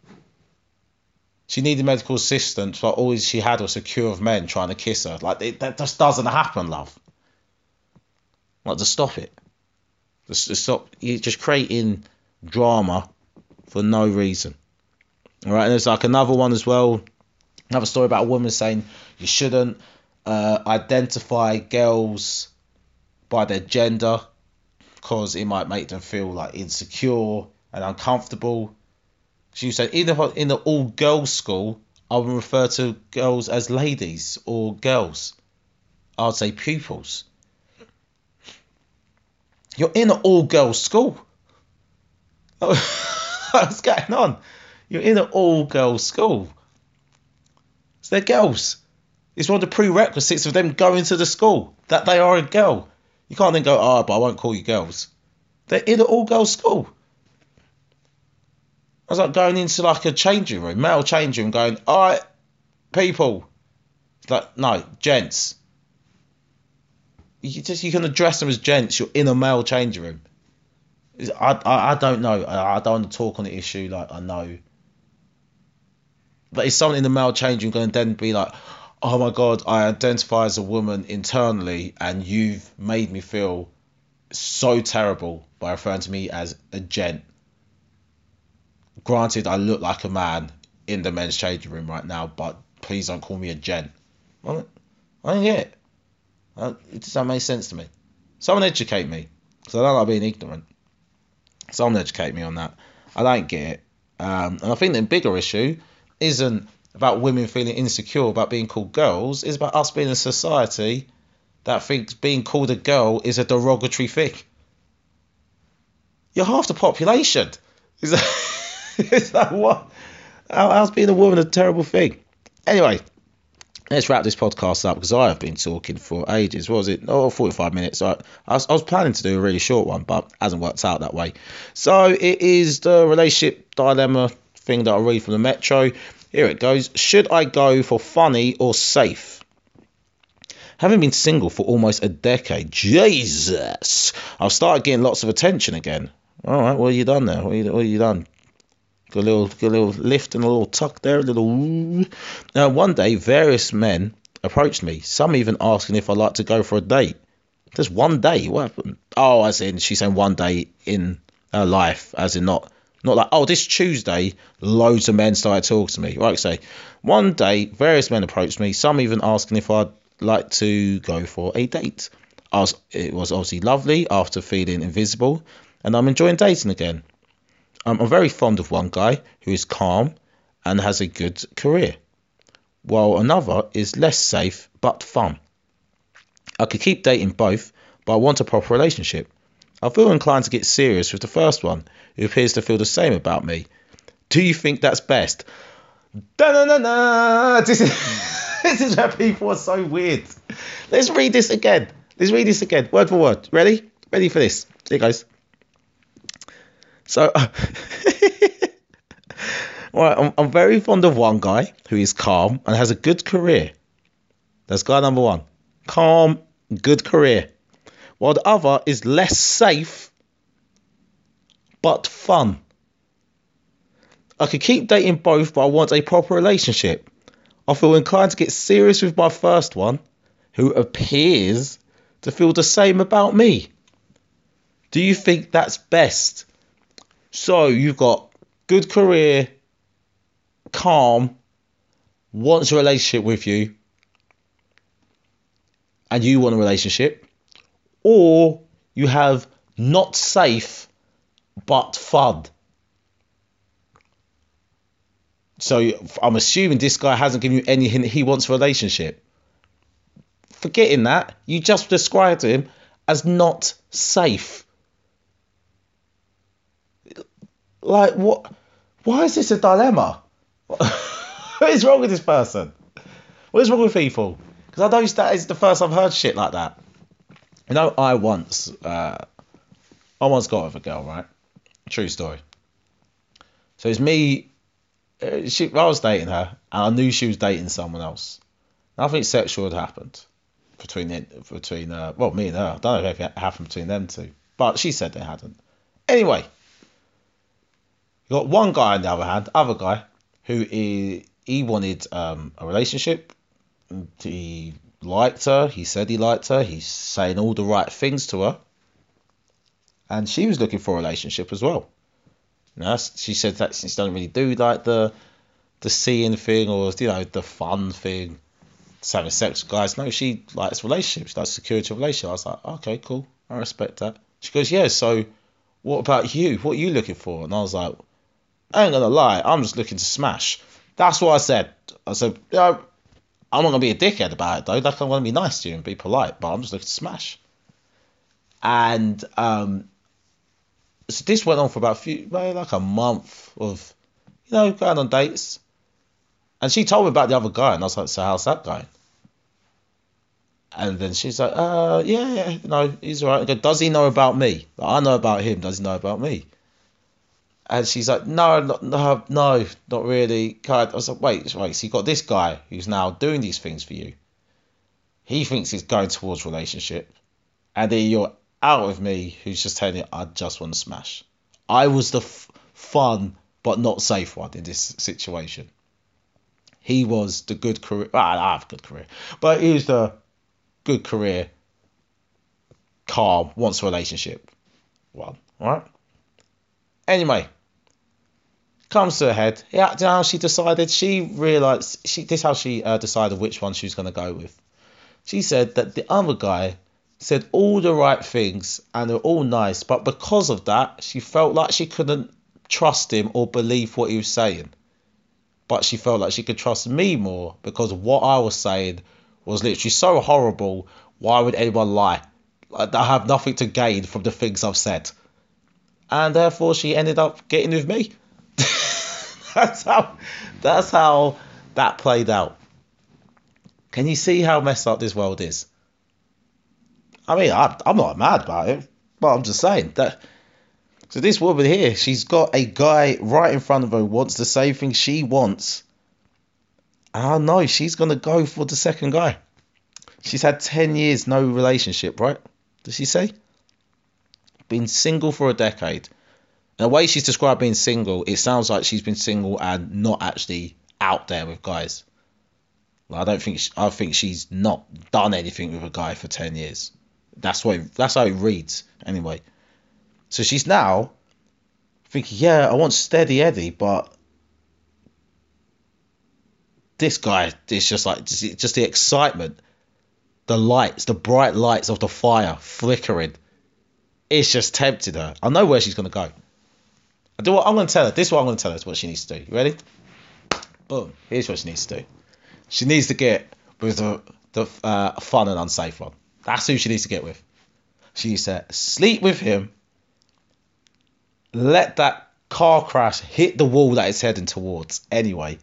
She needed medical assistance, but all she had was a queue of men trying to kiss her. Like it, that just doesn't happen, love. Like to stop it. Just to stop. You're just creating drama for no reason. All right, and there's like another one as well. Another story about a woman saying you shouldn't uh, identify girls by their gender because it might make them feel like insecure and uncomfortable. She said, either in the all girls school, I would refer to girls as ladies or girls. I would say pupils. You're in an all girls school. What's going on? You're in an all girls school. It's they're girls. It's one of the prerequisites of them going to the school that they are a girl. You can't then go, oh, but I won't call you girls. They're in an all girls school. I was like going into like a changing room, male changing room, going, all right, people. It's like, no, gents. You just you can address them as gents. You're in a male changing room. I, I, I don't know. I, I don't want to talk on the issue like I know. But is someone in the male changing room going to then be like, oh my god, I identify as a woman internally, and you've made me feel so terrible by referring to me as a gent. Granted, I look like a man in the men's changing room right now, but please don't call me a gent. I don't, get it. It doesn't make sense to me. Someone educate me, because I don't like being ignorant. Someone educate me on that. I don't get it. Um, and I think the bigger issue isn't about women feeling insecure about being called girls. It's about us being a society that thinks being called a girl is a derogatory thing. You're half the population. Is that, is that what? How, how's being a woman a terrible thing? Anyway, let's wrap this podcast up because I have been talking for ages. What was it? Oh, 45 minutes. I, I, was, I was planning to do a really short one, but hasn't worked out that way. So it is the relationship dilemma thing that I read from the Metro. Here it goes. Should I go for funny or safe? Having been single for almost a decade, Jesus, I've started getting lots of attention again. All right, what have you done there? What have you, what have you done? Got a little, got a little lift and a little tuck there, a little. Now, one day, various men approached me. Some even asking if I'd like to go for a date. Just one day. What happened? Oh, as in she's saying one day in her life, as in not not like oh this Tuesday, loads of men started talking to me. Right, say one day, various men approached me. Some even asking if I'd like to go for a date. I was, it was obviously lovely after feeling invisible, and I'm enjoying dating again. Um, I'm very fond of one guy who is calm and has a good career, while another is less safe but fun. I could keep dating both, but I want a proper relationship. I feel inclined to get serious with the first one, who appears to feel the same about me. Do you think that's best? Da-na-na-na! This is, this is where people are so weird. Let's read this again. Let's read this again, word for word. Ready? Ready for this? Here goes. So, right, I'm, I'm very fond of one guy who is calm and has a good career. That's guy number one. Calm, good career. While the other is less safe, but fun. I could keep dating both, but I want a proper relationship. I feel inclined to get serious with my first one, who appears to feel the same about me. Do you think that's best? So you've got good career, calm, wants a relationship with you, and you want a relationship, or you have not safe but fun. So I'm assuming this guy hasn't given you any hint he wants a relationship. Forgetting that, you just described him as not safe. Like what? Why is this a dilemma? what is wrong with this person? What is wrong with people? Because I know that is the first I've heard shit like that. You know, I once, uh, I once got with a girl, right? True story. So it's me. Uh, she, I was dating her, and I knew she was dating someone else. Nothing sexual had happened between between uh, well, me and her. I don't know if it happened between them two, but she said they hadn't. Anyway, you got one guy on the other hand, other guy, who is, he wanted um, a relationship. He liked her. He said he liked her. He's saying all the right things to her. And she was looking for a relationship as well. Now, she said that she doesn't really do like the the seeing thing or you know the fun thing, having sex with guys. No, she likes relationships. She likes security relationship. I was like, okay, cool. I respect that. She goes, yeah. So, what about you? What are you looking for? And I was like, I ain't gonna lie, I'm just looking to smash. That's what I said. I said, you know, I'm not gonna be a dickhead about it though. Like I'm gonna be nice to you and be polite, but I'm just looking to smash. And um, so this went on for about a few, like a month of, you know, going on dates. And she told me about the other guy, and I was like, so how's that going? And then she's like, uh, yeah, yeah, you know, he's alright. I go, does he know about me? Like, I know about him. Does he know about me? And she's like, no, not, no, no, not really. I was like, wait, wait. So you got this guy who's now doing these things for you. He thinks he's going towards relationship. and then you're out with me, who's just telling you I just want to smash. I was the f- fun but not safe one in this situation. He was the good career. Well, I have a good career, but he was the good career, calm, wants a relationship one. Right. Anyway, comes to her head. Yeah, you know how she decided? She realised she this how she uh, decided which one she was going to go with. She said that the other guy said all the right things and they're all nice, but because of that, she felt like she couldn't trust him or believe what he was saying. But she felt like she could trust me more because what I was saying was literally so horrible. Why would anyone lie? I have nothing to gain from the things I've said. And therefore, she ended up getting with me. that's how. That's how that played out. Can you see how messed up this world is? I mean, I, I'm not mad about it, but I'm just saying that. So this woman here, she's got a guy right in front of her wants the same thing she wants. And I know she's gonna go for the second guy. She's had ten years no relationship, right? Does she say? Been single for a decade. And the way she's described being single, it sounds like she's been single and not actually out there with guys. I don't think she, I think she's not done anything with a guy for ten years. That's what that's how it reads anyway. So she's now thinking, yeah, I want steady Eddie, but this guy is just like just, just the excitement, the lights, the bright lights of the fire flickering. It's just tempted her. I know where she's gonna go. I do what I'm gonna tell her. This is what I'm gonna tell her. Is what she needs to do. You ready? Boom. Here's what she needs to do. She needs to get with the the uh, fun and unsafe one. That's who she needs to get with. She needs to sleep with him. Let that car crash hit the wall that it's heading towards anyway.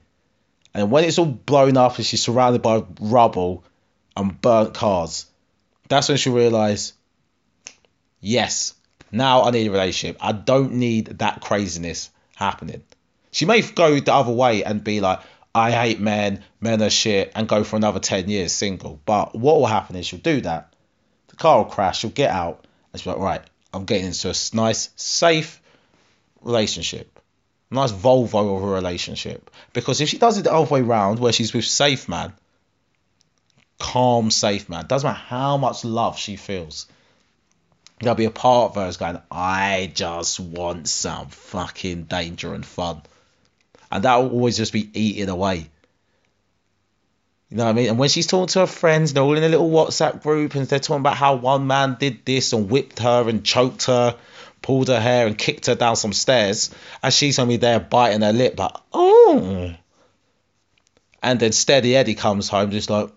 And when it's all blown up and she's surrounded by rubble and burnt cars, that's when she'll realise, yes, now I need a relationship. I don't need that craziness happening. She may go the other way and be like, I hate men, men are shit, and go for another 10 years single. But what will happen is she'll do that. The car will crash, she'll get out, and be like, right, I'm getting into a nice, safe relationship. Nice Volvo of a relationship. Because if she does it the other way round, where she's with safe man, calm, safe man, doesn't matter how much love she feels, there'll be a part of is going, I just want some fucking danger and fun. And that will always just be eating away. You know what I mean? And when she's talking to her friends, they're all in a little WhatsApp group and they're talking about how one man did this and whipped her and choked her, pulled her hair and kicked her down some stairs. And she's only there biting her lip, like, oh. And then Steady Eddie comes home just like,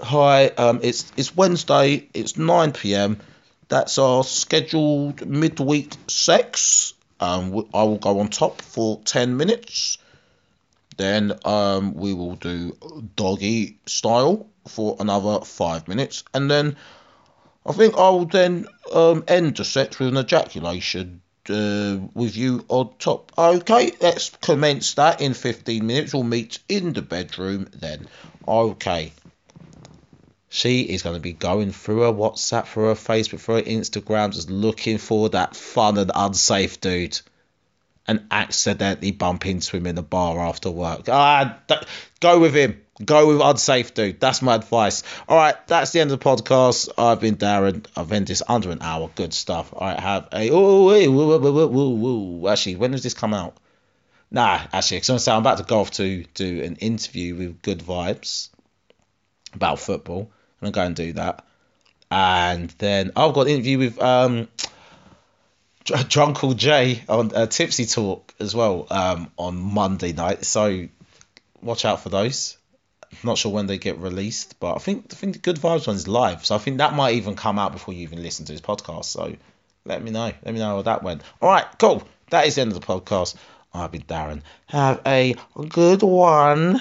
hi, um, it's it's Wednesday, it's 9 p.m. That's our scheduled midweek sex. Um, I will go on top for 10 minutes. Then um, we will do doggy style for another five minutes. And then I think I will then um, end the sex with an ejaculation uh, with you on top. Okay, let's commence that in 15 minutes. We'll meet in the bedroom then. Okay. She is going to be going through her WhatsApp, through her Facebook, through her Instagram, just looking for that fun and unsafe dude. And accidentally bump into him in the bar after work. Ah, go with him. Go with unsafe dude. That's my advice. All right, that's the end of the podcast. I've been Darren. I've ended this under an hour. Good stuff. All right, have a. Oh, wait, whoa, whoa, whoa, whoa. Actually, when does this come out? Nah, actually, because I'm about to go off to do an interview with Good Vibes about football. I'm gonna go and do that. And then I've got an interview with um, Drunkle Jay on uh, Tipsy Talk as well um, on Monday night. So watch out for those. Not sure when they get released, but I think I think the Good Vibes one's live. So I think that might even come out before you even listen to this podcast. So let me know. Let me know how that went. All right, cool. That is the end of the podcast. I've been Darren. Have a good one.